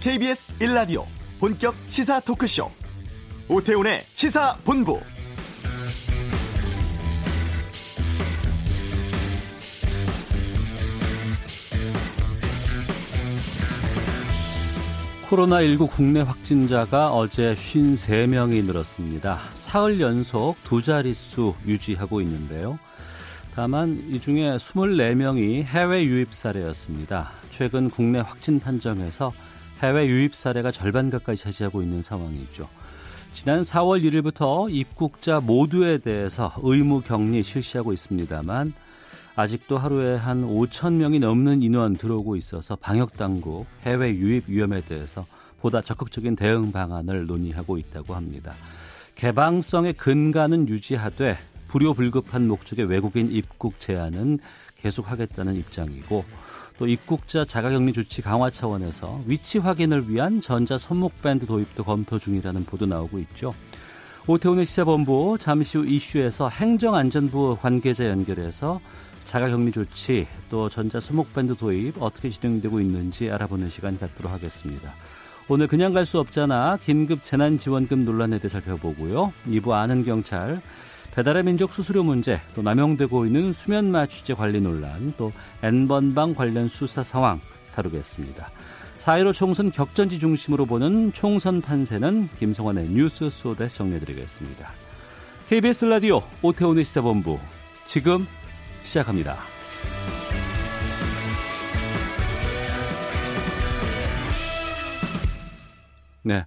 KBS 1라디오 본격 시사 토크쇼 오태훈의 시사본부 코로나19 국내 확진자가 어제 53명이 늘었습니다. 사흘 연속 두 자릿수 유지하고 있는데요. 다만 이 중에 24명이 해외 유입 사례였습니다. 최근 국내 확진 판정에서 해외 유입 사례가 절반 가까이 차지하고 있는 상황이죠. 지난 4월 1일부터 입국자 모두에 대해서 의무 격리 실시하고 있습니다만 아직도 하루에 한 5천 명이 넘는 인원 들어오고 있어서 방역 당국 해외 유입 위험에 대해서 보다 적극적인 대응 방안을 논의하고 있다고 합니다. 개방성의 근간은 유지하되 불효불급한 목적의 외국인 입국 제한은 계속하겠다는 입장이고 또 입국자 자가격리 조치 강화 차원에서 위치 확인을 위한 전자 손목 밴드 도입도 검토 중이라는 보도 나오고 있죠. 오태훈의 시사본부 잠시 후 이슈에서 행정안전부 관계자 연결해서 자가격리 조치 또 전자 수목밴드 도입 어떻게 진행되고 있는지 알아보는 시간 갖도록 하겠습니다. 오늘 그냥 갈 수 없잖아 긴급 재난지원금 논란에 대해 살펴보고요. 2부 아는 경찰 배달의 민족 수수료 문제 또 남용되고 있는 수면 마 취재 관리 논란 또 N번방 관련 수사 상황 다루겠습니다. 4.15 총선 격전지 중심으로 보는 총선 판세는 김성환의 뉴스 소드에서 정리해드리겠습니다. KBS 라디오 오태훈의 시사본부 지금 시작합니다. 네.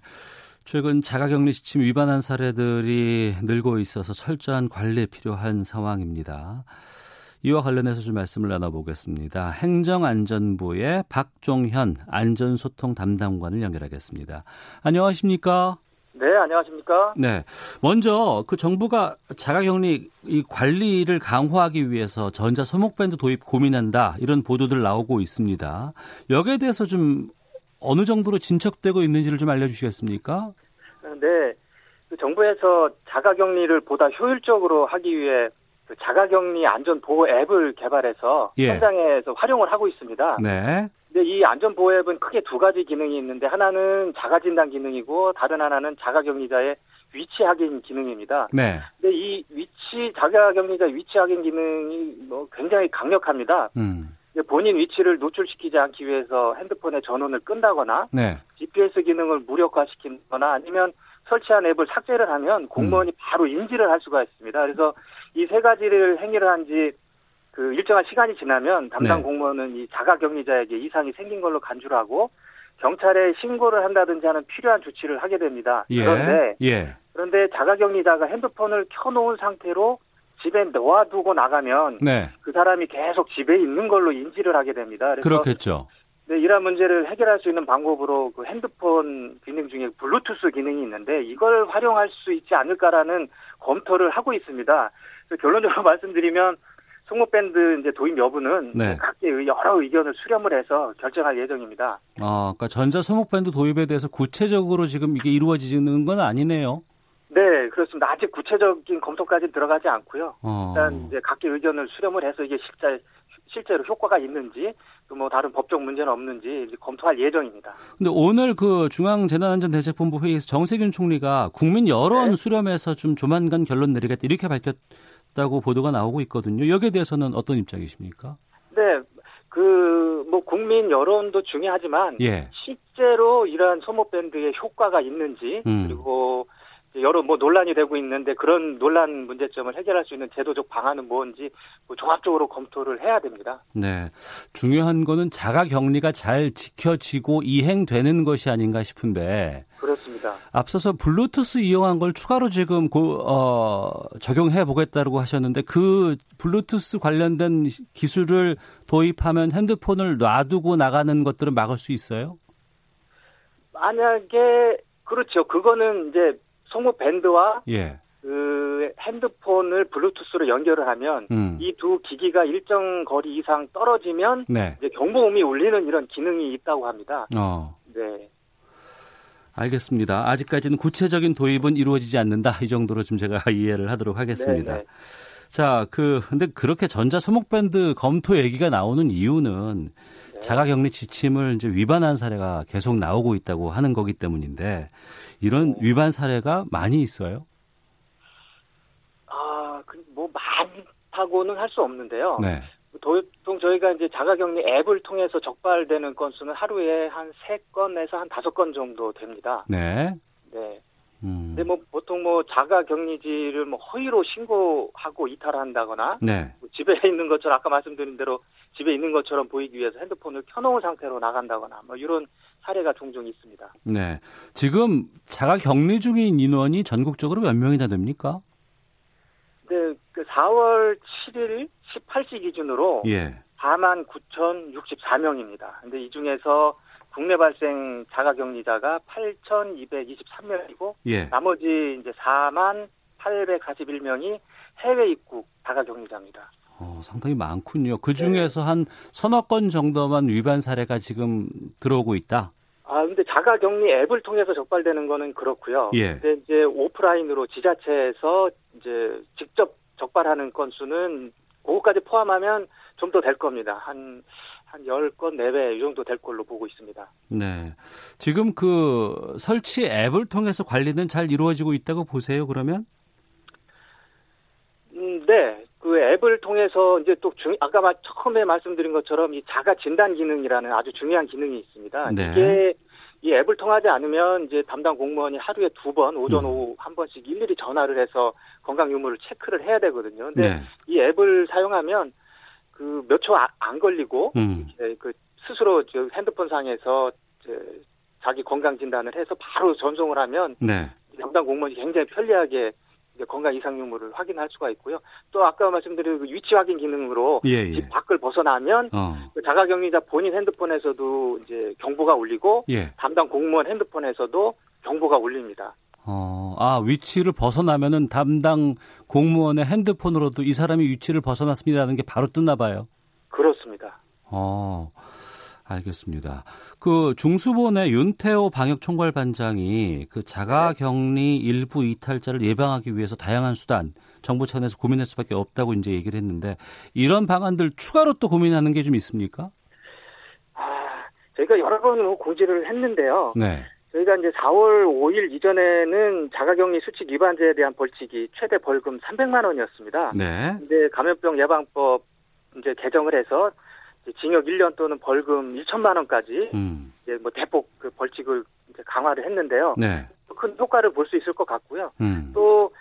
최근 자가격리 지침 위반한 사례들이 늘고 있어서 철저한 관리 필요한 상황입니다. 이와 관련해서 좀 말씀을 나눠보겠습니다. 행정안전부의 박종현 안전소통 담당관을 연결하겠습니다. 안녕하십니까? 네, 안녕하십니까? 네. 먼저 그 정부가 자가격리 이 관리를 강화하기 위해서 전자 소목밴드 도입 고민한다 이런 보도들 나오고 있습니다. 여기에 대해서 좀 어느 정도로 진척되고 있는지를 좀 알려주시겠습니까? 네, 그 정부에서 자가격리를 보다 효율적으로 하기 위해 그 자가격리 안전 보호 앱을 개발해서 예. 현장에서 활용을 하고 있습니다. 네. 근데 이 안전 보호 앱은 크게 두 가지 기능이 있는데 하나는 자가 진단 기능이고 다른 하나는 자가격리자의 위치 확인 기능입니다. 네. 근데 이 위치 자가격리자 위치 확인 기능이 뭐 굉장히 강력합니다. 음. 본인 위치를 노출시키지 않기 위해서 핸드폰의 전원을 끈다거나 네. GPS 기능을 무력화시키거나 아니면 설치한 앱을 삭제를 하면 공무원이 음. 바로 인지를 할 수가 있습니다. 그래서 이 세 가지를 행위를 한지 그 일정한 시간이 지나면 담당 네. 공무원은 이 자가격리자에게 이상이 생긴 걸로 간주를 하고 경찰에 신고를 한다든지 하는 필요한 조치를 하게 됩니다. 예. 그런데 예. 그런데 자가격리자가 핸드폰을 켜놓은 상태로 집에 놓아두고 나가면 네. 그 사람이 계속 집에 있는 걸로 인지를 하게 됩니다. 그렇겠죠. 네, 이러한 문제를 해결할 수 있는 방법으로 그 핸드폰 기능 중에 블루투스 기능이 있는데 이걸 활용할 수 있지 않을까라는 검토를 하고 있습니다. 결론적으로 말씀드리면 송목밴드 이제 도입 여부는 네. 각계 여러 의견을 수렴을 해서 결정할 예정입니다. 아, 그러니까 전자 송목밴드 도입에 대해서 구체적으로 지금 이게 이루어지는 건 아니네요. 네, 그렇습니다. 아직 구체적인 검토까지 들어가지 않고요. 어. 일단 이제 각계 의견을 수렴을 해서 이게 실제 실제로 효과가 있는지 또 뭐 다른 법적 문제는 없는지 검토할 예정입니다. 근데 오늘 그 중앙재난안전대책본부 회의에서 정세균 총리가 국민 여론 네. 수렴해서 좀 조만간 결론 내리겠다 이렇게 밝혔다고 보도가 나오고 있거든요. 여기에 대해서는 어떤 입장이십니까? 네, 그 뭐 국민 여론도 중요하지만 예. 실제로 이러한 소모 밴드의 효과가 있는지 음. 그리고 여러 뭐 논란이 되고 있는데 그런 논란 문제점을 해결할 수 있는 제도적 방안은 뭔지 뭐 종합적으로 검토를 해야 됩니다. 네. 중요한 거는 자가 격리가 잘 지켜지고 이행되는 것이 아닌가 싶은데. 그렇습니다. 앞서서 블루투스 이용한 걸 추가로 지금 고, 어, 적용해 보겠다고 하셨는데 그 블루투스 관련된 기술을 도입하면 핸드폰을 놔두고 나가는 것들은 막을 수 있어요? 만약에 그렇죠. 그거는 이제 송무 밴드와 예. 그 핸드폰을 블루투스로 연결을 하면 음. 이두 기기가 일정 거리 이상 떨어지면 네. 이제 경보음이 울리는 이런 기능이 있다고 합니다. 어. 네. 알겠습니다. 아직까지는 구체적인 도입은 이루어지지 않는다. 이 정도로 좀 제가 이해를 하도록 하겠습니다. 네네. 자, 그 근데 그렇게 전자 소목밴드 검토 얘기가 나오는 이유는 네. 자가격리 지침을 이제 위반한 사례가 계속 나오고 있다고 하는 거기 때문인데 이런 네. 위반 사례가 많이 있어요? 아, 그뭐 많다고는 할 수 없는데요. 네. 보통 저희가 이제 자가격리 앱을 통해서 적발되는 건수는 하루에 한 세건에서한 다섯 건 정도 됩니다. 네. 네. 음. 근데 뭐 보통 뭐 자가 격리지를 뭐 허위로 신고하고 이탈한다거나 네. 뭐 집에 있는 것처럼 아까 말씀드린 대로 집에 있는 것처럼 보이기 위해서 핸드폰을 켜놓은 상태로 나간다거나 뭐 이런 사례가 종종 있습니다. 네. 지금 자가 격리 중인 인원이 전국적으로 몇 명이나 됩니까? 네, 그 4월 7일 18시 기준으로 예. 4만 9,064명입니다. 근데 이 중에서 국내 발생 자가격리자가 8,223명이고 예. 나머지 이제 4만 841명이 해외 입국 자가격리자입니다. 어, 상당히 많군요. 그 중에서 네. 한 서너 건 정도만 위반 사례가 지금 들어오고 있다. 아, 근데 자가격리 앱을 통해서 적발되는 거는 그렇고요. 예. 근데 이제 오프라인으로 지자체에서 이제 직접 적발하는 건수는 그거까지 포함하면 좀 더 될 겁니다. 한, 한 10건 내외 이 정도 될 걸로 보고 있습니다. 네. 지금 그 설치 앱을 통해서 관리는 잘 이루어지고 있다고 보세요, 그러면? 음, 네. 그 앱을 통해서 이제 또 중, 아까 처음에 말씀드린 것처럼 이 자가 진단 기능이라는 아주 중요한 기능이 있습니다. 네. 이게 이 앱을 통하지 않으면 이제 담당 공무원이 하루에 두 번, 오전, 음. 오후 한 번씩 일일이 전화를 해서 건강 유무를 체크를 해야 되거든요. 근데 네. 이 앱을 사용하면 그 몇 초안 아, 걸리고 음. 그 스스로 저 핸드폰 상에서 자기 건강 진단을 해서 바로 전송을 하면 네. 담당 공무원이 굉장히 편리하게 건강 이상 유무를 확인할 수가 있고요. 또 아까 말씀드린 그 위치 확인 기능으로 예, 예. 집 밖을 벗어나면 어. 그 자가격리자 본인 핸드폰에서도 이제 경보가 울리고 예. 담당 공무원 핸드폰에서도 경보가 울립니다. 어, 아 위치를 벗어나면은 담당 공무원의 핸드폰으로도 이 사람이 위치를 벗어났습니다라는 게 바로 뜨나 봐요. 그렇습니다. 어. 알겠습니다. 그 중수본의 윤태호 방역총괄 반장이 그 자가 격리 일부 이탈자를 예방하기 위해서 다양한 수단 정부 차원에서 고민할 수밖에 없다고 이제 얘기를 했는데 이런 방안들 추가로 또 고민하는 게 좀 있습니까? 아, 저희가 여러 번 고지를 했는데요. 네. 저희가 이제 4월 5일 이전에는 자가격리 수칙 위반자에 대한 벌칙이 최대 벌금 300만 원이었습니다. 네. 근데 감염병 예방법 이제 개정을 해서 징역 1년 또는 벌금 1천만 원까지 음. 이제 뭐 대폭 그 벌칙을 이제 강화를 했는데요. 네. 큰 효과를 볼 수 있을 것 같고요. 음. 또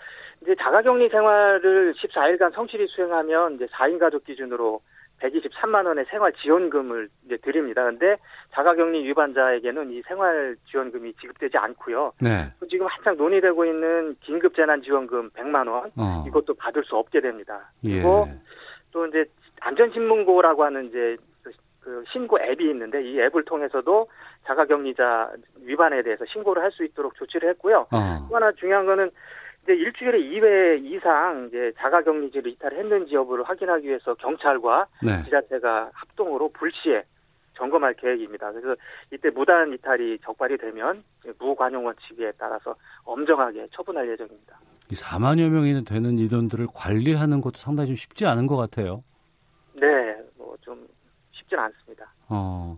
이제 자가격리 생활을 14일간 성실히 수행하면 이제 4인 가족 기준으로 123만 원의 생활 지원금을 이제 드립니다. 근데 자가격리 위반자에게는 이 생활 지원금이 지급되지 않고요. 네. 지금 한창 논의되고 있는 긴급 재난 지원금 100만 원 어. 이것도 받을 수 없게 됩니다. 그리고 예. 또 이제 안전신문고라고 하는 이제 그, 그 신고 앱이 있는데 이 앱을 통해서도 자가격리자 위반에 대해서 신고를 할 수 있도록 조치를 했고요. 어. 또 하나 중요한 거는 이제 일주일에 2회 이상 이제 자가격리지를 이탈했는지 여부를 확인하기 위해서 경찰과 네. 지자체가 합동으로 불시에 점검할 계획입니다. 그래서 이때 무단 이탈이 적발이 되면 무관용 원칙에 따라서 엄정하게 처분할 예정입니다. 이 4만여 명이 되는 인원들을 관리하는 것도 상당히 좀 쉽지 않은 것 같아요. 네, 뭐 좀 쉽진 않습니다. 어.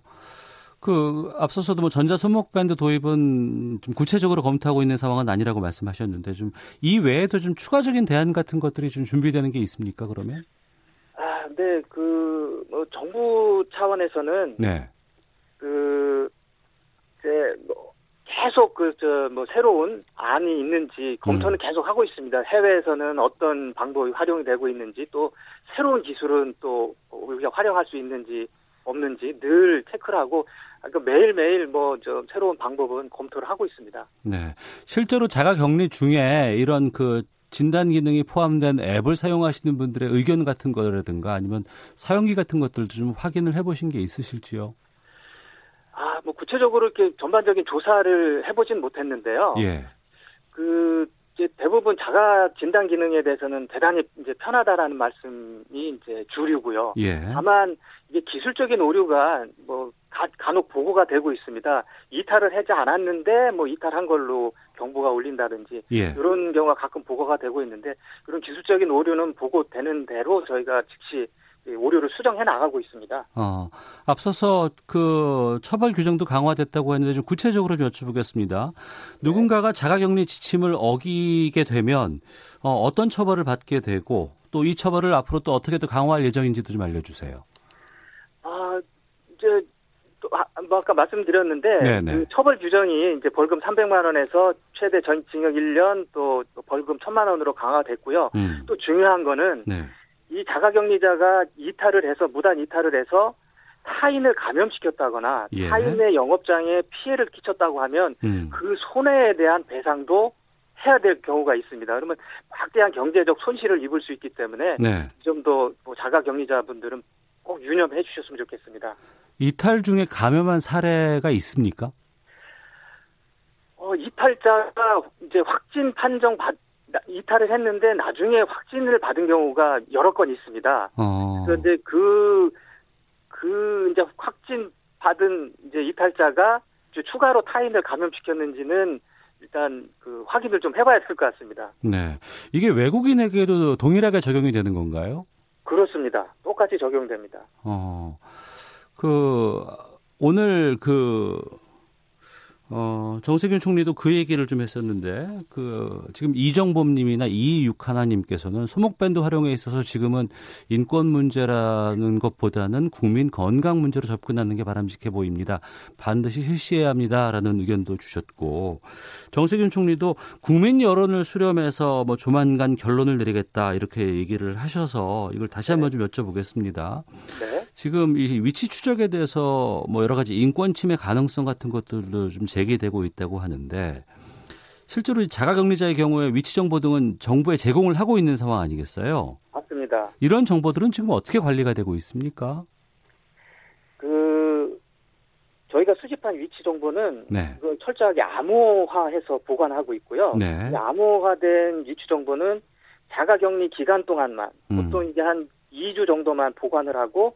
그 앞서서도 뭐 전자 손목 밴드 도입은 좀 구체적으로 검토하고 있는 상황은 아니라고 말씀하셨는데 좀 이 외에도 좀 추가적인 대안 같은 것들이 좀 준비되는 게 있습니까 그러면? 아, 네, 그 뭐 정부 차원에서는 네. 그 이제 뭐 계속 그 저 뭐 새로운 안이 있는지 검토는 음. 계속 하고 있습니다. 해외에서는 어떤 방법이 활용이 되고 있는지 또 새로운 기술은 또 우리가 활용할 수 있는지 없는지 늘 체크를 하고 그러니까 매일매일 뭐저 새로운 방법은 검토를 하고 있습니다. 네. 실제로 자가 격리 중에 이런 그 진단 기능이 포함된 앱을 사용하시는 분들의 의견 같은 거라든가 아니면 사용기 같은 것들도 좀 확인을 해 보신 게 있으실지요? 아, 뭐 구체적으로 이렇게 전반적인 조사를 해보진 못했는데요. 예. 그 이제 대부분 자가 진단 기능에 대해서는 대단히 이제 편하다라는 말씀이 이제 주류고요. 예. 다만 이게 기술적인 오류가 뭐 가, 간혹 보고가 되고 있습니다. 이탈을 하지 않았는데 뭐 이탈한 걸로 경보가 울린다든지 예. 이런 경우가 가끔 보고가 되고 있는데 그런 기술적인 오류는 보고되는 대로 저희가 즉시 오류를 수정해 나가고 있습니다. 어, 앞서서 그 처벌 규정도 강화됐다고 했는데 좀 구체적으로 좀 여쭤보겠습니다. 누군가가 자가격리 지침을 어기게 되면 어, 어떤 처벌을 받게 되고 또 이 처벌을 앞으로 또 어떻게 또 강화할 예정인지도 좀 알려주세요. 아 이제 또 아, 뭐 아까 말씀드렸는데 네네. 그 처벌 규정이 이제 벌금 300만 원에서 최대 전 징역 1년 또 벌금 1000만 원으로 강화됐고요. 음. 또 중요한 거는 네. 이 자가격리자가 이탈을 해서 무단 이탈을 해서 타인을 감염시켰다거나 예. 타인의 영업장에 피해를 끼쳤다고 하면 음. 그 손해에 대한 배상도 해야 될 경우가 있습니다. 그러면 막대한 경제적 손실을 입을 수 있기 때문에 네. 좀더 뭐 자가격리자분들은 꼭 유념해 주셨으면 좋겠습니다. 이탈 중에 감염한 사례가 있습니까? 어, 이탈자가 이제 확진 판정 받 이탈을 했는데 나중에 확진을 받은 경우가 여러 건 있습니다. 어. 그런데 그, 그, 이제 확진 받은 이제 이탈자가 이제 추가로 타인을 감염시켰는지는 일단 그 확인을 좀 해봐야 될 것 같습니다. 네. 이게 외국인에게도 동일하게 적용이 되는 건가요? 그렇습니다. 똑같이 적용됩니다. 어. 그 오늘 그 어, 정세균 총리도 그 얘기를 좀 했었는데, 그, 지금 이정범님이나 이육하나님께서는 소목밴드 활용에 있어서 지금은 인권 문제라는 것보다는 국민 건강 문제로 접근하는 게 바람직해 보입니다. 반드시 실시해야 합니다 라는 의견도 주셨고, 정세균 총리도 국민 여론을 수렴해서 뭐 조만간 결론을 내리겠다 이렇게 얘기를 하셔서 이걸 다시 한번 좀 여쭤보겠습니다. 네. 지금 이 위치 추적에 대해서 뭐 여러 가지 인권 침해 가능성 같은 것들도 좀 제기되고 있다고 하는데 실제로 이 자가격리자의 경우에 위치 정보 등은 정부에 제공을 하고 있는 상황 아니겠어요? 맞습니다. 이런 정보들은 지금 어떻게 관리가 되고 있습니까? 그, 저희가 수집한 위치 정보는 네. 그 철저하게 암호화해서 보관하고 있고요. 네. 이 암호화된 위치 정보는 자가격리 기간 동안만 음. 보통 이제 한 2주 정도만 보관을 하고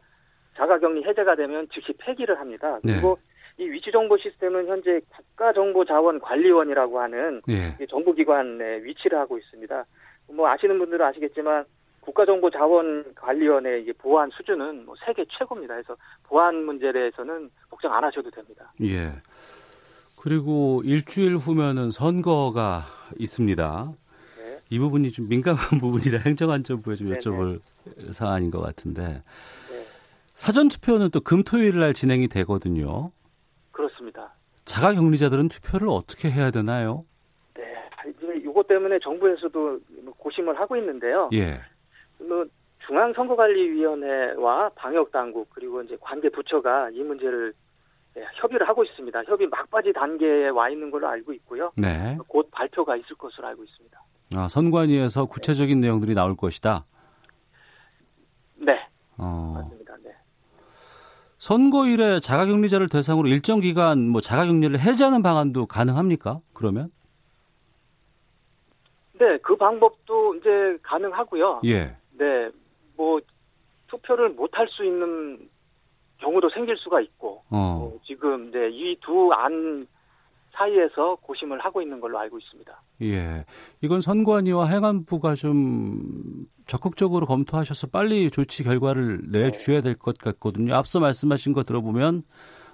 자가격리 해제가 되면 즉시 폐기를 합니다. 네. 그리고 이 위치 정보 시스템은 현재 국가정보자원관리원이라고 하는 예. 이 정부기관에 위치를 하고 있습니다. 뭐 아시는 분들은 아시겠지만 국가정보자원관리원의 이제 보안 수준은 뭐 세계 최고입니다. 그래서 보안 문제에 대해서는 걱정 안 하셔도 됩니다. 예. 그리고 일주일 후면은 선거가 있습니다. 네. 이 부분이 좀 민감한 부분이라 행정안전부에 좀 네네. 여쭤볼 사안인 것 같은데 네. 사전 투표는 또 금토일 날 진행이 되거든요. 그렇습니다. 자가 격리자들은 투표를 어떻게 해야 되나요? 네. 이것 때문에 정부에서도 뭐 고심을 하고 있는데요. 예. 뭐 중앙선거관리위원회와 방역당국 그리고 이제 관계 부처가 이 문제를 예, 협의를 하고 있습니다. 협의 막바지 단계에 와 있는 걸로 알고 있고요. 네. 곧 발표가 있을 것으로 알고 있습니다. 아, 선관위에서 구체적인 내용들이 나올 것이다. 네, 어. 네. 선거일에 자가격리자를 대상으로 일정 기간 뭐 자가격리를 해제하는 방안도 가능합니까? 그러면? 네, 그 방법도 이제 가능하고요. 예. 네, 뭐 투표를 못 할 수 있는 경우도 생길 수가 있고 어. 어, 지금 이제 이 두 안 사이에서 고심을 하고 있는 걸로 알고 있습니다. 예. 이건 선관위와 행안부가 좀 적극적으로 검토하셔서 빨리 조치 결과를 내주셔야 될 것 같거든요. 앞서 말씀하신 거 들어보면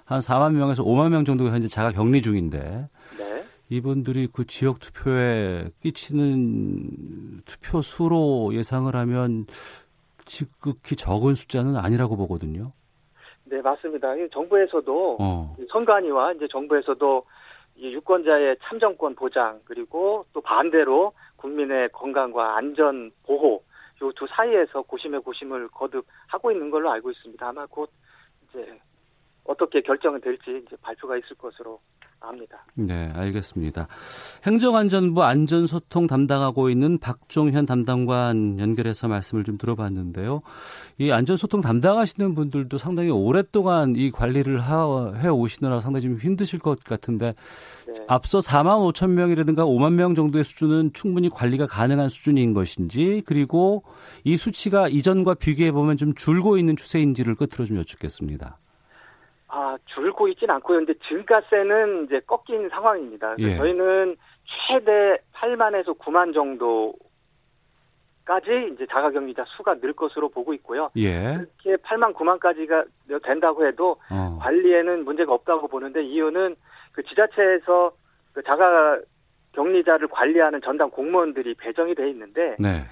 한 4만 명에서 5만 명 정도가 현재 자가 격리 중인데 네, 이분들이 그 지역 투표에 끼치는 투표 수로 예상을 하면 지극히 적은 숫자는 아니라고 보거든요. 네 맞습니다. 이 정부에서도 어. 이 선관위와 이제 정부에서도 이 유권자의 참정권 보장 그리고 또 반대로 국민의 건강과 안전 보호 요 두 사이에서 고심의 고심을 거듭 하고 있는 걸로 알고 있습니다. 아마 곧 이제 어떻게 결정이 될지 이제 발표가 있을 것으로 압니다. 네, 알겠습니다. 행정안전부 안전소통 담당하고 있는 박종현 담당관 연결해서 말씀을 좀 들어봤는데요. 이 안전소통 담당하시는 분들도 상당히 오랫동안 이 관리를 하, 해 오시느라 상당히 좀 힘드실 것 같은데 네. 앞서 4만 5천 명이라든가 5만 명 정도의 수준은 충분히 관리가 가능한 수준인 것인지 그리고 이 수치가 이전과 비교해 보면 좀 줄고 있는 추세인지를 끝으로 좀 여쭙겠습니다. 아, 줄고 있진 않고요. 근데 증가세는 이제 꺾인 상황입니다. 예. 저희는 최대 8만에서 9만 정도 까지 이제 자가격리자 수가 늘 것으로 보고 있고요. 예. 이렇게 8만 9만까지가 된다고 해도 어. 관리에는 문제가 없다고 보는데 이유는 그 지자체에서 그 자가 격리자를 관리하는 전담 공무원들이 배정이 돼 있는데 네.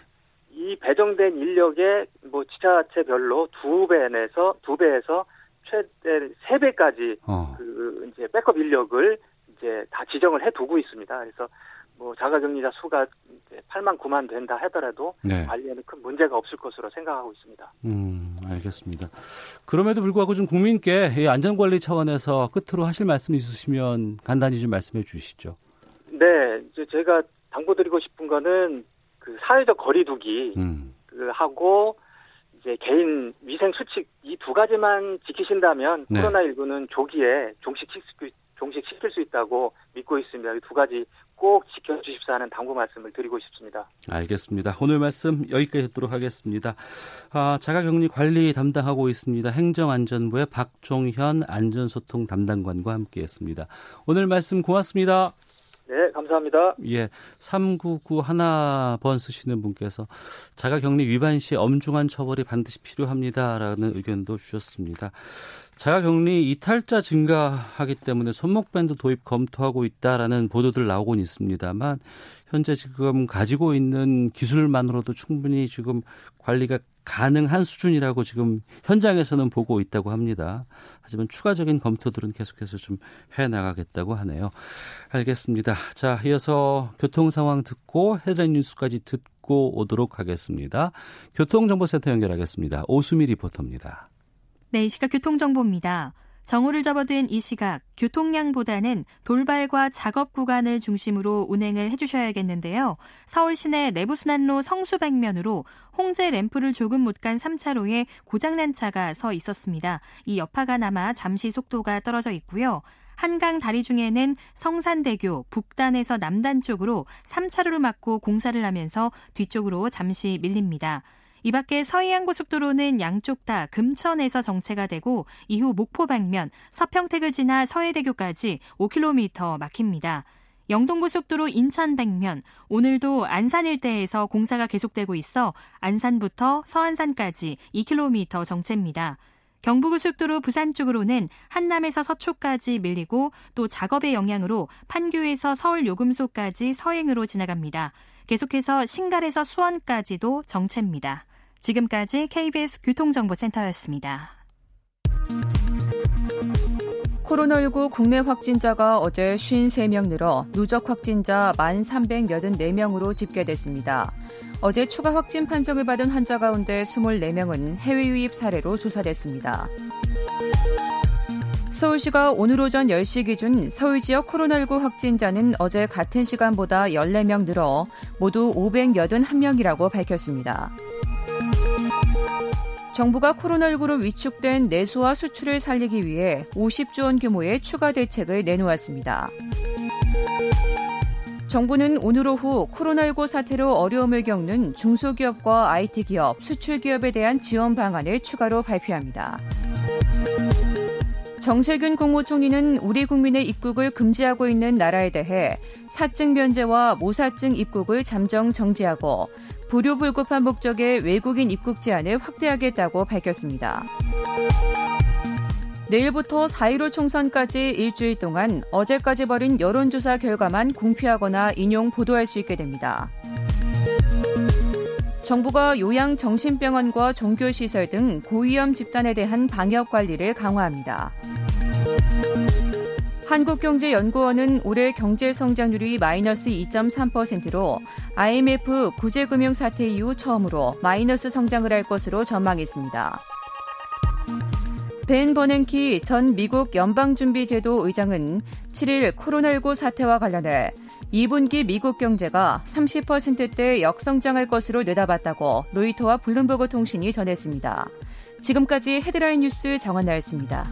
이 배정된 인력의 뭐 지자체별로 두 배에서 두 배에서 최대 세 배까지 어. 그 이제 백업 인력을 이제 다 지정을 해 두고 있습니다. 그래서 뭐 자가격리자 수가 이제 8만 9만 된다 하더라도 네. 관리에는 큰 문제가 없을 것으로 생각하고 있습니다. 음, 알겠습니다. 그럼에도 불구하고 좀 국민께 이 안전관리 차원에서 끝으로 하실 말씀 있으시면 간단히 좀 말씀해 주시죠. 네, 이제 제가 당부드리고 싶은 거는 그 사회적 거리두기 음. 그 하고 이제 개인 위생 수칙 이 두 가지만 지키신다면 네. 코로나19는 조기에 종식시킬 수, 종식시킬 수 있다고 믿고 있습니다. 이 두 가지 꼭 지켜주십사 하는 당부 말씀을 드리고 싶습니다. 알겠습니다. 오늘 말씀 여기까지 듣도록 하겠습니다. 아, 자가격리 관리 담당하고 있습니다. 행정안전부의 박종현 안전소통 담당관과 함께했습니다. 오늘 말씀 고맙습니다. 네, 감사합니다. 예, 399 하나번 쓰시는 분께서 자가 격리 위반 시 엄중한 처벌이 반드시 필요합니다라는 의견도 주셨습니다. 자가 격리 이탈자 증가하기 때문에 손목밴드 도입 검토하고 있다라는 보도들 나오곤 있습니다만 현재 지금 가지고 있는 기술만으로도 충분히 지금 관리가 가능한 수준이라고 지금 현장에서는 보고 있다고 합니다. 하지만 추가적인 검토들은 계속해서 좀 해 나가겠다고 하네요. 알겠습니다. 자, 이어서 교통 상황 듣고 헤드라인 뉴스까지 듣고 오도록 하겠습니다. 교통정보센터 연결하겠습니다. 오수미 리포터입니다. 네, 이 시각 교통정보입니다. 정오를 접어든 이 시각 교통량보다는 돌발과 작업 구간을 중심으로 운행을 해주셔야겠는데요. 서울 시내 내부순환로 성수백면으로 홍제 램프를 조금 못 간 3차로에 고장난 차가 서 있었습니다. 이 여파가 남아 잠시 속도가 떨어져 있고요. 한강 다리 중에는 성산대교 북단에서 남단 쪽으로 3차로를 막고 공사를 하면서 뒤쪽으로 잠시 밀립니다. 이 밖에 서해안 고속도로는 양쪽 다 금천에서 정체가 되고 이후 목포 방면 서평택을 지나 서해대교까지 5km 막힙니다. 영동고속도로 인천 백면 오늘도 안산 일대에서 공사가 계속되고 있어 안산부터 서안산까지 2km 정체입니다. 경부고속도로 부산 쪽으로는 한남에서 서초까지 밀리고 또 작업의 영향으로 판교에서 서울 요금소까지 서행으로 지나갑니다. 계속해서 신갈에서 수원까지도 정체입니다. 지금까지 KBS 교통정보센터였습니다. 코로나19 국내 확진자가 어제 53명 늘어 누적 확진자 1,384명으로 집계됐습니다. 어제 추가 확진 판정을 받은 환자 가운데 24명은 해외 유입 사례로 조사됐습니다. 서울시가 오늘 오전 10시 기준 서울 지역 코로나19 확진자는 어제 같은 시간보다 14명 늘어 모두 581명이라고 밝혔습니다. 정부가 코로나19로 위축된 내수와 수출을 살리기 위해 50조 원 규모의 추가 대책을 내놓았습니다. 정부는 오늘 오후 코로나19 사태로 어려움을 겪는 중소기업과 IT 기업, 수출 기업에 대한 지원 방안을 추가로 발표합니다. 정세균 국무총리는 우리 국민의 입국을 금지하고 있는 나라에 대해 사증 면제와 모사증 입국을 잠정 정지하고 불효불급한 목적의 외국인 입국 제한을 확대하겠다고 밝혔습니다. 내일부터 4.15 총선까지 일주일 동안 어제까지 벌인 여론조사 결과만 공표하거나 인용 보도할 수 있게 됩니다. 정부가 요양 정신병원과 종교시설 등 고위험 집단에 대한 방역 관리를 강화합니다. 한국경제연구원은 올해 경제 성장률이 마이너스 2.3%로 IMF 구제금융 사태 이후 처음으로 마이너스 성장을 할 것으로 전망했습니다. 벤 버냉키 전 미국 연방준비제도 의장은 7일 코로나19 사태와 관련해 2분기 미국 경제가 30%대 역성장할 것으로 내다봤다고 로이터와 블룸버그 통신이 전했습니다. 지금까지 헤드라인 뉴스 정원나였습니다.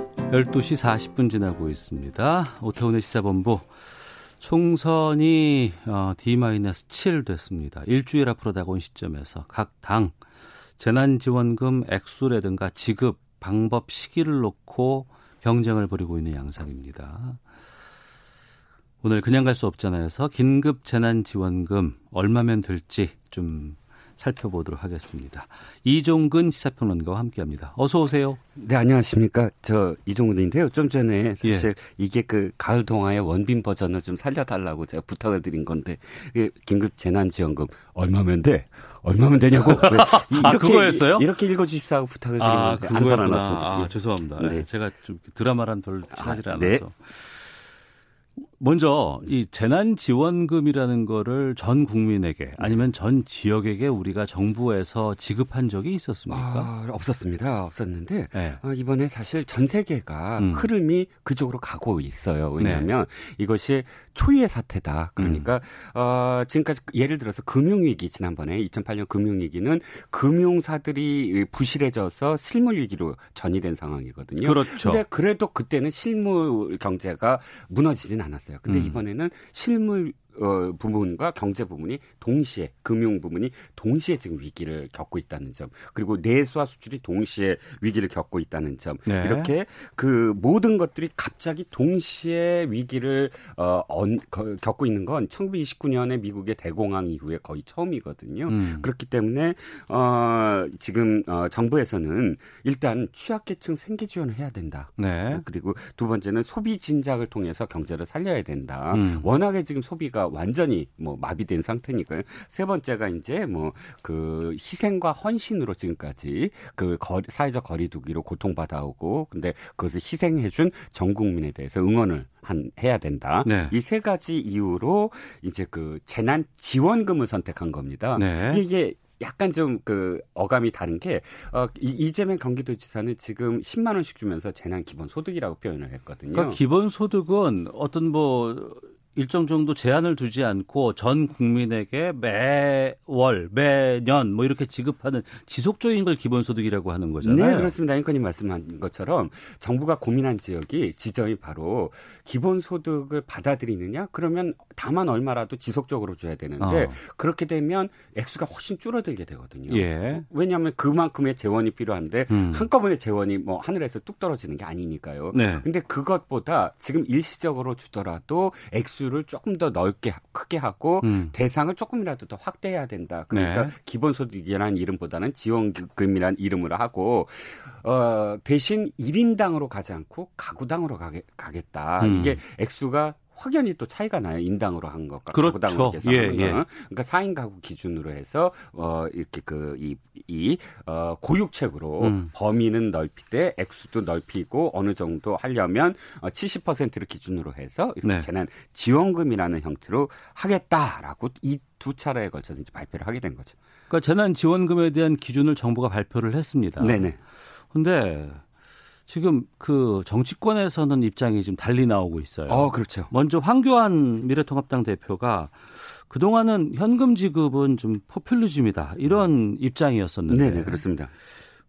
12시 40분 지나고 있습니다. 오태훈의 시사본부 총선이 어, D-7 됐습니다. 일주일 앞으로 다가온 시점에서 각 당 재난지원금 액수라든가 지급 방법 시기를 놓고 경쟁을 벌이고 있는 양상입니다. 오늘 그냥 갈 수 없잖아요. 서 긴급 재난지원금 얼마면 될지 좀 살펴보도록 하겠습니다. 이종근 시사평론가와 함께합니다. 어서 오세요. 네, 안녕하십니까. 저 이종근인데요. 좀 전에 사실 예. 이게 그 가을 동화의 원빈 버전을 좀 살려달라고 제가 부탁을 드린 건데 긴급 재난지원금 얼마면 돼? 얼마면 되냐고 이렇게 아, 그거였어요? 이렇게 읽어주십사고 부탁을 드린 아, 건데 안 살아났습니다. 아, 죄송합니다. 네. 제가 좀 드라마란 별 친하지 아, 네. 않아서. 네. 먼저 이 재난 지원금이라는 거를 전 국민에게 아니면 전 지역에게 우리가 정부에서 지급한 적이 있었습니까? 아, 없었습니다. 없었는데 네. 어, 이번에 사실 전 세계가 음. 흐름이 그쪽으로 가고 있어요. 왜냐하면 네. 이것이 초유의 사태다. 그러니까 음. 어, 지금까지 예를 들어서 금융위기 지난번에 2008년 금융위기는 금융사들이 부실해져서 실물 위기로 전이된 상황이거든요. 그렇죠. 근데 그래도 그때는 실물 경제가 무너지진 않았어요. 근데 음. 이번에는 실물 어, 부분과 경제 부분이 동시에 금융 부분이 동시에 지금 위기를 겪고 있다는 점 그리고 내수와 수출이 동시에 위기를 겪고 있다는 점 네. 이렇게 그 모든 것들이 갑자기 동시에 위기를 어, 언, 거, 겪고 있는 건 1929년에 미국의 대공황 이후에 거의 처음이거든요. 음. 그렇기 때문에 어, 지금 어, 정부에서는 일단 취약계층 생계 지원을 해야 된다. 네. 그리고 두 번째는 소비 진작을 통해서 경제를 살려야 된다. 음. 워낙에 지금 소비가 완전히 뭐 마비된 상태니까요. 세 번째가 이제 뭐 그 희생과 헌신으로 지금까지 그 거리, 사회적 거리두기로 고통받아오고 근데 그것을 희생해준 전 국민에 대해서 응원을 한 해야 된다. 네. 이세 가지 이유로 이제 그 재난 지원금을 선택한 겁니다. 네. 이게 약간 좀 그 어감이 다른 게 어, 이재명 경기도지사는 지금 10만 원씩 주면서 재난 기본 소득이라고 표현을 했거든요. 그러니까 기본 소득은 어떤 뭐 일정 정도 제한을 두지 않고 전 국민에게 매월, 매년 뭐 이렇게 지급하는 지속적인 걸 기본소득이라고 하는 거잖아요. 네, 그렇습니다. 앵커님 말씀한 것처럼 정부가 고민한 지역이 지점이 바로 기본소득을 받아들이느냐? 그러면 다만 얼마라도 지속적으로 줘야 되는데 어. 그렇게 되면 액수가 훨씬 줄어들게 되거든요. 예. 왜냐하면 그만큼의 재원이 필요한데 음. 한꺼번에 재원이 뭐 하늘에서 뚝 떨어지는 게 아니니까요. 네. 근데 그것보다 지금 일시적으로 주더라도 액수 액수를 조금 더 넓게 크게 하고 음. 대상을 조금이라도 더 확대해야 된다. 그러니까 네. 기본소득이라는 이름보다는 지원금이라는 이름으로 하고 어 대신 1인당으로 가지 않고 가구당으로 가게, 가겠다. 음. 이게 액수가 확연히 또 차이가 나요. 인당으로 한 것과 그렇죠. 가구당으로 계산하는 예, 예. 그러니까 4인 가구 기준으로 해서 어 이렇게 그이 이어 고육책으로 음. 범위는 넓히되 액수도 넓히고 어느 정도 하려면 어 70%를 기준으로 해서 이렇게 네. 재난 지원금이라는 형태로 하겠다라고 이 두 차례에 걸쳐서 이제 발표를 하게 된 거죠. 그러니까 재난 지원금에 대한 기준을 정부가 발표를 했습니다. 네네. 근데 지금 그 정치권에서는 입장이 좀 달리 나오고 있어요. 어, 그렇죠. 먼저 황교안 미래통합당 대표가 그동안은 현금 지급은 좀 포퓰리즘이다. 이런 입장이었었는데. 네, 그렇습니다.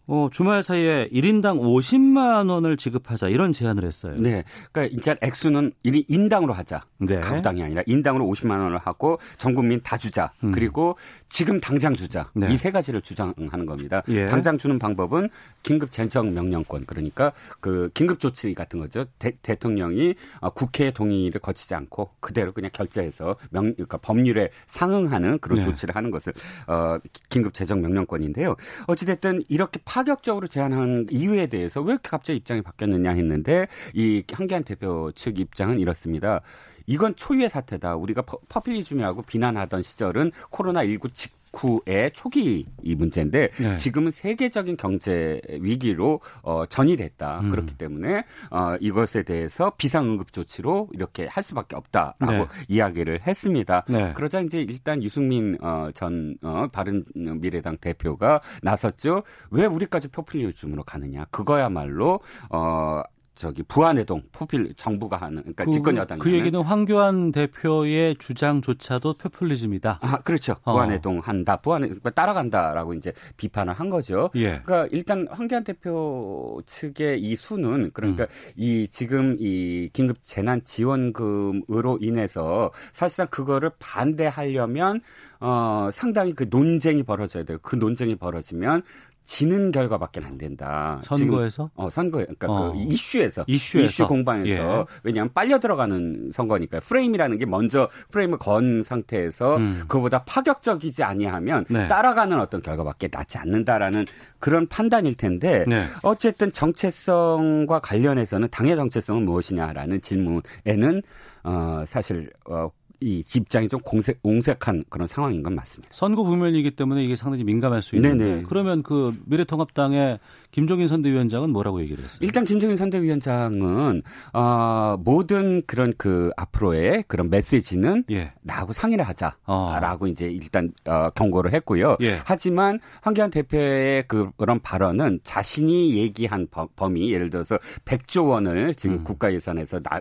어, 주말 사이에 1인당 50만 원을 지급하자 이런 제안을 했어요. 네. 그러니까 일단 액수는 1인 인당으로 하자. 네. 가구당이 아니라 인당으로 50만 원을 하고 전 국민 다 주자. 음. 그리고 지금 당장 주자. 네. 이세 가지를 주장하는 겁니다. 예. 당장 주는 방법은 긴급 재정 명령권 그러니까 그 긴급 조치 같은 거죠. 대, 통령이 어, 국회 동의를 거치지 않고 그대로 그냥 결제해서 명 그러니까 법률에 상응하는 그런 네. 조치를 하는 것을 어 긴급 재정 명령권인데요. 어찌 됐든 이렇게 파격적으로 제안한 이유에 대해서 왜 이렇게 갑자기 입장이 바뀌었느냐 했는데 이 한기한 대표 측 입장은 이렇습니다. 이건 초유의 사태다. 우리가 퍼필리즘이라고 비난하던 시절은 코로나19 직 직후의 초기 이 문제인데 네. 지금은 세계적인 경제 위기로 어, 전이 됐다. 음. 그렇기 때문에 어, 이것에 대해서 비상응급 조치로 이렇게 할 수밖에 없다라고 네. 이야기를 했습니다. 네. 그러자 이제 일단 유승민 어, 전 어, 바른 미래당 대표가 나섰죠. 왜 우리까지 포퓰리즘으로 가느냐? 그거야말로 어 저기 부안해동 포필 정부가 하는 그러니까 그, 집권 여당이 그 얘기는 황교안 대표의 주장조차도 포퓰리즘이다. 아 그렇죠. 어. 부안해동 한다. 부안해 그러니까 따라간다라고 이제 비판을 한 거죠. 예. 그러니까 일단 황교안 대표 측의 이 수는 그러니까 음. 이 지금 이 긴급 재난 지원금으로 인해서 사실상 그거를 반대하려면 어 상당히 그 논쟁이 벌어져야 돼요. 그 논쟁이 벌어지면 지는 결과밖에 안 된다. 선거에서? 지금, 어, 선거에, 그러니까 그 어. 그 이슈에서, 이슈에서. 이슈 공방에서. 예. 왜냐하면 빨려 들어가는 선거니까 프레임이라는 게 먼저 프레임을 건 상태에서 음. 그보다 파격적이지 아니하면 네. 따라가는 어떤 결과밖에 낫지 않는다라는 그런 판단일 텐데 네. 어쨌든 정체성과 관련해서는 당의 정체성은 무엇이냐라는 질문에는 어, 사실 어, 이 입장이 좀 공색, 옹색한 그런 상황인 건 맞습니다. 선거 국면이기 때문에 이게 상당히 민감할 수 있는데 네네. 그러면 그 미래통합당의 김종인 선대위원장은 뭐라고 얘기를 했어요? 일단 김종인 선대위원장은 어, 모든 그런 그 앞으로의 그런 메시지는 예. 나하고 상의를 하자라고 어. 이제 일단 어, 경고를 했고요. 예. 하지만 황교안 대표의 그, 그런 발언은 자신이 얘기한 범위 예를 들어서 100조 원을 지금 음. 국가 예산에서 나,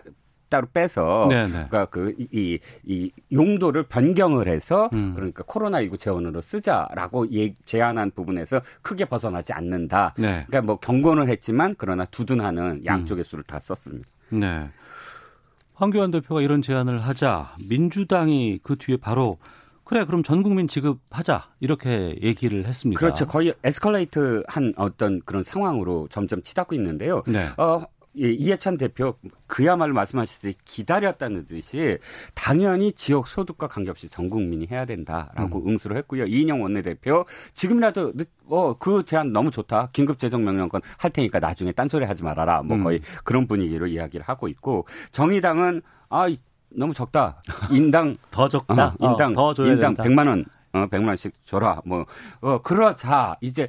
따로 빼서 네네. 그러니까 그이 이 용도를 변경을 해서 음. 그러니까 코로나19 재원으로 쓰자라고 예, 제안한 부분에서 크게 벗어나지 않는다. 네. 그러니까 뭐 경고는 했지만 그러나 두둔하는 양쪽의 음. 수를 다 썼습니다. 네. 황교안 대표가 이런 제안을 하자 민주당이 그 뒤에 바로 그래 그럼 전 국민 지급하자 이렇게 얘기를 했습니다. 그렇죠. 거의 에스컬레이트 한 어떤 그런 상황으로 점점 치닫고 있는데요. 네. 어, 이해찬 대표 그야말로 말씀하셨듯이 기다렸다는 듯이 당연히 지역 소득과 관계없이 전 국민이 해야 된다라고 음. 응수를 했고요. 이인영 원내대표 지금이라도 어 그 제안 너무 좋다. 긴급 재정 명령권 할 테니까 나중에 딴소리 하지 말아라. 뭐 음. 거의 그런 분위기로 이야기를 하고 있고 정의당은 아 너무 적다. 인당 더 적다. 어, 인당 어, 더 줘야 인당 된다. 100만 원 어, 100만 원씩 줘라. 뭐 어, 그러자 이제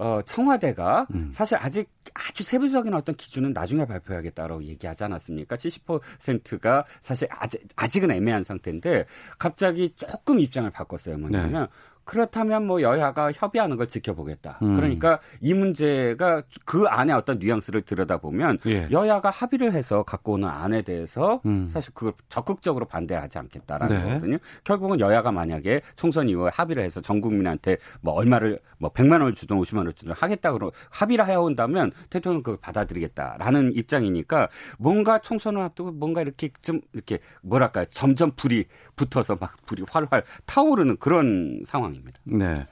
어, 청와대가 음. 사실 아직 아주 세부적인 어떤 기준은 나중에 발표하겠다라고 얘기하지 않았습니까? 70%가 사실 아직, 아직은 애매한 상태인데 갑자기 조금 입장을 바꿨어요. 뭐냐면 네. 그렇다면 뭐 여야가 협의하는 걸 지켜보겠다. 음. 그러니까 이 문제가 그 안에 어떤 뉘앙스를 들여다보면 예. 여야가 합의를 해서 갖고 오는 안에 대해서 음. 사실 그걸 적극적으로 반대하지 않겠다라는 네. 거거든요. 결국은 여야가 만약에 총선 이후에 합의를 해서 전 국민한테 뭐 얼마를 뭐 100만 원을 주든 50만 원을 주든 하겠다고 합의를 해 온다면 대통령은 그걸 받아들이겠다라는 입장이니까 뭔가 총선을 앞두고 뭔가 이렇게 좀 이렇게 뭐랄까 점점 불이 붙어서 막 불이 활활 타오르는 그런 상황 입니다. 네.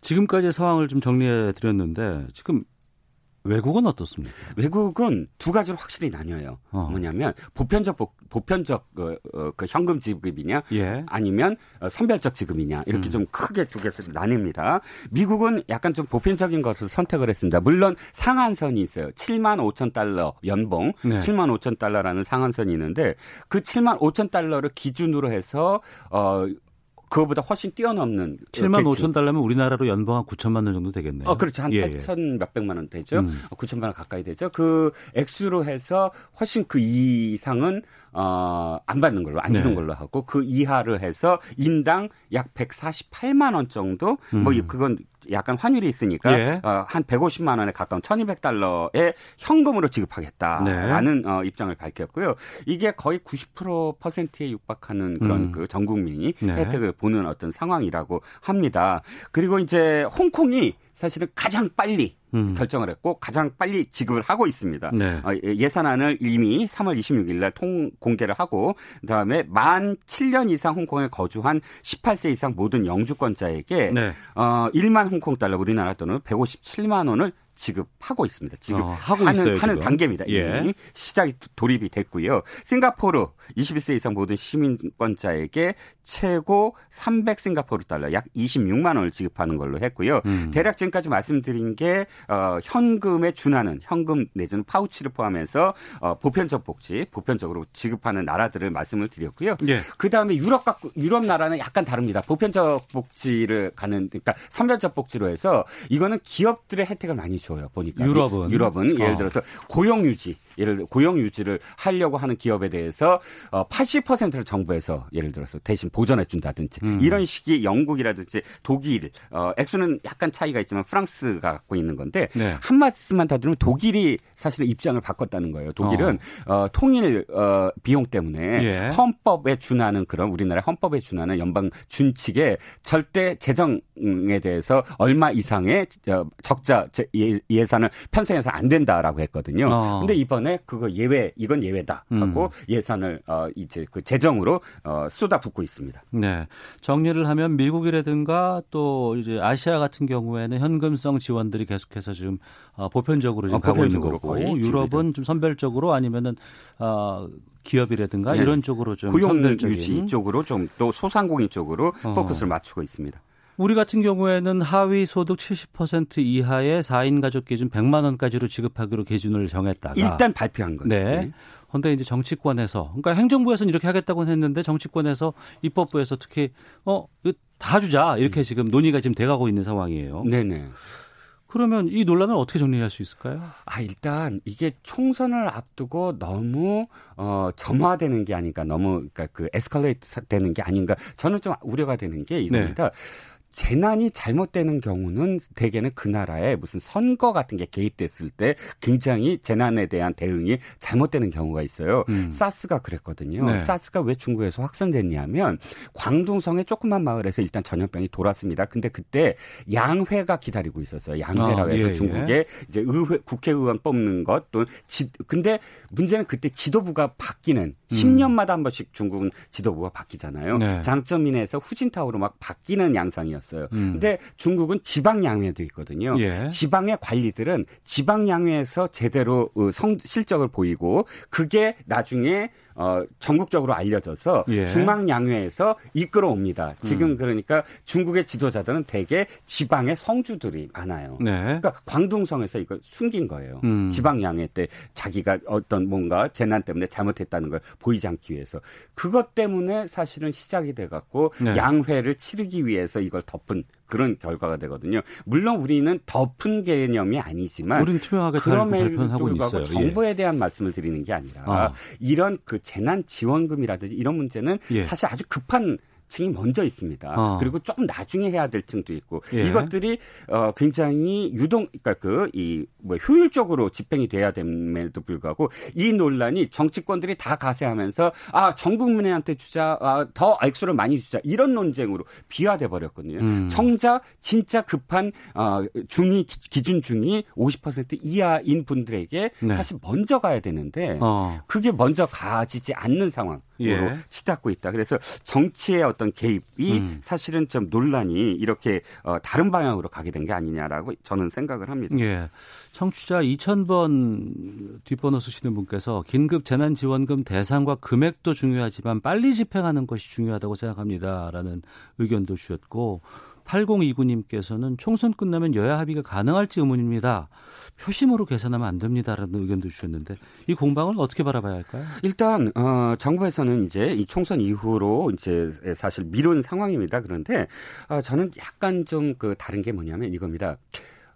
지금까지의 상황을 좀 정리해 드렸는데 지금 외국은 어떻습니까? 외국은 두 가지로 확실히 나뉘어요. 어. 뭐냐면 보편적 보편적 어, 어, 그 현금 지급이냐, 예. 아니면 어, 선별적 지급이냐 이렇게 음. 좀 크게 두 개서 나뉩니다. 미국은 약간 좀 보편적인 것을 선택을 했습니다. 물론 상한선이 있어요. 7만 5천 달러 연봉, 네. 7만 5천 달러라는 상한선이 있는데 그 7만 5천 달러를 기준으로 해서 어 그거보다 훨씬 뛰어넘는 7만 5천 달러면 우리나라로 연봉 한 9천만 원 정도 되겠네요. 어, 그렇죠. 한 예, 8천 예. 몇백만 원 되죠. 음. 9천만 원 가까이 되죠. 그 액수로 해서 훨씬 그 이상은 어, 안 받는 걸로, 안 주는 네. 걸로 하고, 그 이하를 해서 인당 약 148만 원 정도, 뭐 음. 뭐, 그건 약간 환율이 있으니까, 예. 어, 한 150만 원에 가까운 1200달러의 현금으로 지급하겠다라는 네. 어, 입장을 밝혔고요. 이게 거의 90%에 육박하는 그런 음. 그전 국민이 네. 혜택을 보는 어떤 상황이라고 합니다. 그리고 이제 홍콩이 사실은 가장 빨리 음. 결정을 했고 가장 빨리 지급을 하고 있습니다. 네. 어, 예, 예산안을 이미 3월 26일 날 통 공개를 하고 그다음에 만 7년 이상 홍콩에 거주한 18세 이상 모든 영주권자에게 네. 어 1만 홍콩 달러 우리나라 돈은 157만 원을 지급하고 있습니다. 지금 어, 하고 하는, 하는. 단계입니다. 예. 이미 시작이 돌입이 됐고요. 싱가포르 21세 이상 모든 시민권자에게 최고 300 싱가포르 달러 약 26만 원을 지급하는 걸로 했고요. 음. 대략 지금까지 말씀드린 게 어, 현금에 준하는 현금 내지는 파우치를 포함해서 어, 보편적 복지, 보편적으로 지급하는 나라들을 말씀을 드렸고요. 예. 그 다음에 유럽 각 유럽 나라는 약간 다릅니다. 보편적 복지를 가는 그러니까 선별적 복지로 해서 이거는 기업들의 혜택을 많이 줘요. 보니까 유럽은? 유럽은 예를 어. 들어서 고용 유지 예를 들어 고용 유지를 하려고 하는 기업에 대해서 어 80%를 정부에서 예를 들어서 대신 보전해 준다든지 음. 이런 식의 영국이라든지 독일 어 액수는 약간 차이가 있지만 프랑스가 갖고 있는 건데 네. 한 말씀만 더 드리면 독일이 사실은 입장을 바꿨다는 거예요. 독일은 어, 통일 어, 비용 때문에 예. 헌법에 준하는 그런 우리나라 헌법에 준하는 연방 준칙에 절대 재정에 대해서 얼마 이상의 어, 적자 제- 예- 예산을 편성해서 안 된다라고 했거든요. 어. 근데 이번 에 그거 예외 이건 예외다 음. 하고 예산을 어, 이제 그 재정으로 어, 쏟아붓고 있습니다. 네. 정리를 하면 미국이라든가 또 이제 아시아 같은 경우에는 현금성 지원들이 계속해서 지금 어, 보편적으로 지금 어, 가고 있는 거고 유럽은 좀 선별적으로 아니면은 어, 기업이라든가 네. 이런 쪽으로 좀 고용 유지 쪽으로 좀 또 소상공인 쪽으로 어. 포커스를 맞추고 있습니다. 우리 같은 경우에는 하위 소득 70% 이하의 4인 가족 기준 100만 원까지로 지급하기로 기준을 정했다가 일단 발표한 거예요. 네. 근데 이제 정치권에서 그러니까 행정부에서는 이렇게 하겠다고 했는데 정치권에서 입법부에서 특히 어 이거 다 주자 이렇게 지금 논의가 지금 돼 가고 있는 상황이에요. 네 네. 그러면 이 논란을 어떻게 정리할 수 있을까요? 아, 일단 이게 총선을 앞두고 너무 어 점화되는 게 아닌가, 너무 그러니까 그 에스컬레이트 되는 게 아닌가. 저는 좀 우려가 되는 게 이겁니다. 재난이 잘못되는 경우는 대개는 그 나라에 무슨 선거 같은 게 개입됐을 때 굉장히 재난에 대한 대응이 잘못되는 경우가 있어요. 음. 사스가 그랬거든요. 네. 사스가 왜 중국에서 확산됐냐면 광둥성의 조그만 마을에서 일단 전염병이 돌았습니다. 근데 그때 양회가 기다리고 있었어요. 양회라고 아, 해서 예, 중국에 이제 의회 국회의원 뽑는 것또 지, 근데 문제는 그때 지도부가 바뀌는 10년마다 한 번씩 중국은 지도부가 바뀌잖아요. 음. 네. 장점인에서 후진타오로 막 바뀌는 양상이었어요. 음. 근데 중국은 지방 양회도 있거든요. 예. 지방의 관리들은 지방 양회에서 제대로 어, 성 실적을 보이고 그게 나중에 어, 전국적으로 알려져서 예. 중앙 양회에서 이끌어옵니다. 지금 음. 그러니까 중국의 지도자들은 대개 지방의 성주들이 많아요. 네. 그러니까 광둥성에서 이걸 숨긴 거예요. 음. 지방 양회 때 자기가 어떤 뭔가 재난 때문에 잘못했다는 걸 보이지 않기 위해서 그것 때문에 사실은 시작이 돼 갖고 네. 양회를 치르기 위해서 이걸 덮은 그런 결과가 되거든요. 물론 우리는 덮은 개념이 아니지만 우리는 투명하게 잘 그럼에도 불구하고 있어요. 정부에 대한 말씀을 드리는 게 아니라 아. 이런 그 재난 지원금이라든지 이런 문제는 예. 사실 아주 급한 층이 먼저 있습니다. 아. 그리고 조금 나중에 해야 될 층도 있고 예. 이것들이 어 굉장히 유동 그러니까 그 이 뭐 효율적으로 집행이 돼야 됨에도 불구하고 이 논란이 정치권들이 다 가세하면서 아 전 국민한테 주자 아, 더 액수를 많이 주자 이런 논쟁으로 비화돼 버렸거든요. 음. 정작 진짜 급한 어 중위 기- 기준 중위 50% 이하인 분들에게 네. 사실 먼저 가야 되는데 어. 그게 먼저 가지지 않는 상황으로 예. 치닫고 있다. 그래서 정치의 어떤 개입이 음. 사실은 좀 논란이 이렇게 어, 다른 방향으로 가게 된 게 아니냐라고 저는 생각을 합니다. 예. 청취자 2000번 뒷번호 쓰시는 분께서 긴급 재난지원금 대상과 금액도 중요하지만 빨리 집행하는 것이 중요하다고 생각합니다라는 의견도 주셨고 8029님께서는 총선 끝나면 여야 합의가 가능할지 의문입니다. 표심으로 계산하면 안 됩니다라는 의견도 주셨는데 이 공방을 어떻게 바라봐야 할까요? 일단 어, 정부에서는 이제 이 총선 이후로 이제 사실 미룬 상황입니다. 그런데 어, 저는 약간 좀 그 다른 게 뭐냐면 이겁니다.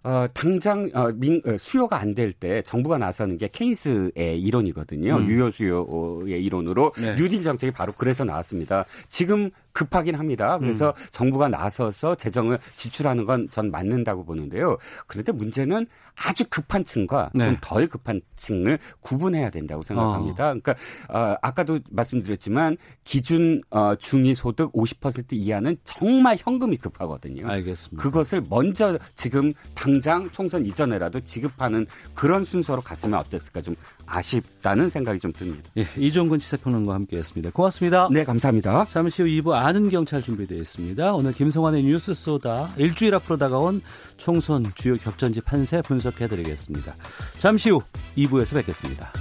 어, 당장 어, 민, 어, 수요가 안 될 때 정부가 나서는 게 케인스의 이론이거든요. 음. 유효 수요의 이론으로 네. 뉴딜 정책이 바로 그래서 나왔습니다. 지금 급하긴 합니다. 그래서 음. 정부가 나서서 재정을 지출하는 건 전 맞는다고 보는데요. 그런데 문제는 아주 급한 층과 네. 좀덜 급한 층을 구분해야 된다고 생각합니다. 그러니까 어, 아까도 말씀드렸지만 기준 어, 중위 소득 50% 이하는 정말 현금이 급하거든요. 알겠습니다. 그것을 먼저 지금 당장 총선 이전에라도 지급하는 그런 순서로 갔으면 어땠을까 좀 아쉽다는 생각이 좀 듭니다. 예, 이종근 시사평론가와 함께했습니다. 고맙습니다. 네, 감사합니다. 잠시 후 2부 아는 경찰 준비되어 있습니다. 오늘 김성환의 뉴스 쏘다 일주일 앞으로 다가온 총선 주요 격전지 판세 분석해드리겠습니다. 잠시 후 2부에서 뵙겠습니다.